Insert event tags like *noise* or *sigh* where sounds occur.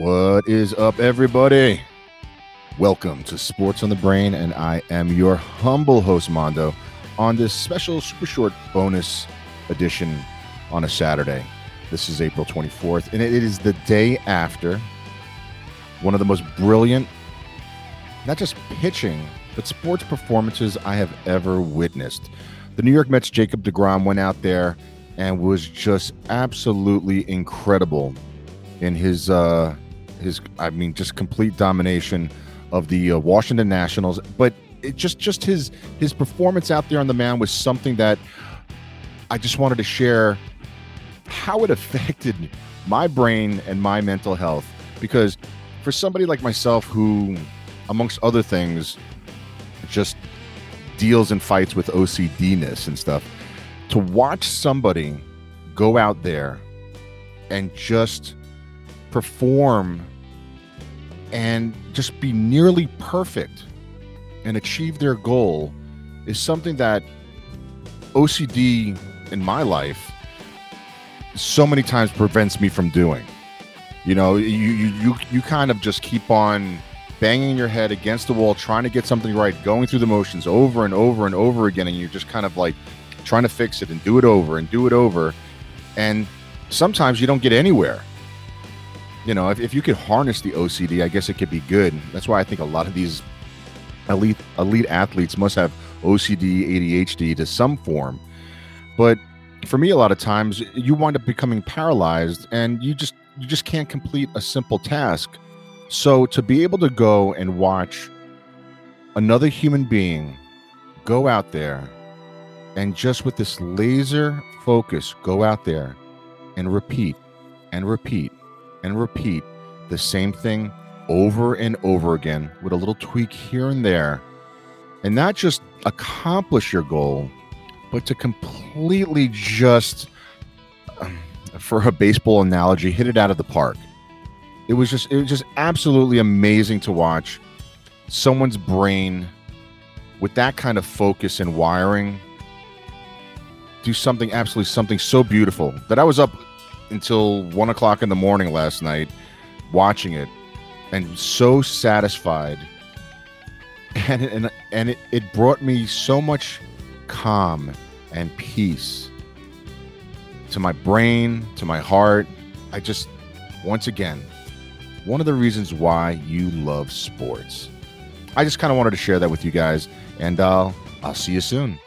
What is up, everybody? Welcome to Sports on the Brain, and I am your humble host, Mondo, on this special super short bonus edition on a Saturday. This is April 24th, and it is the day after one of the most brilliant, not just pitching, but sports performances I have ever witnessed. The New York Mets' Jacob DeGrom went out there and was just absolutely incredible in his uh his I mean just complete domination of the uh, Washington Nationals. But it just just his his performance out there on the mound was something that I just wanted to share how it *laughs* affected my brain and my mental health. Because for somebody like myself who amongst other things just deals and fights with OCDness and stuff to watch somebody go out there and just perform and just be nearly perfect and achieve their goal is something that OCD in my life so many times prevents me from doing. You know, you you you, you kind of just keep on banging your head against the wall trying to get something right, going through the motions over and over and over again and you're just kind of like trying to fix it and do it over and do it over and sometimes you don't get anywhere you know, if, if you could harness the OCD, I guess it could be good. That's why I think a lot of these elite elite athletes must have OCD, ADHD to some form. But for me, a lot of times you wind up becoming paralyzed, and you just you just can't complete a simple task. So to be able to go and watch another human being go out there and just with this laser focus go out there and repeat and repeat and repeat the same thing over and over again with a little tweak here and there, and not just accomplish your goal, but to completely just, um, for a baseball analogy, hit it out of the park. It was just, it was just absolutely amazing to watch someone's brain with that kind of focus and wiring do something absolutely something so beautiful that I was up until one o'clock in the morning last night watching it and so satisfied. *laughs* And and, and it, it brought me so much calm and peace to my brain to my heart. I just once again one of the reasons why you love sports. I just kind of wanted to share that with you guys and uh, i'll see you soon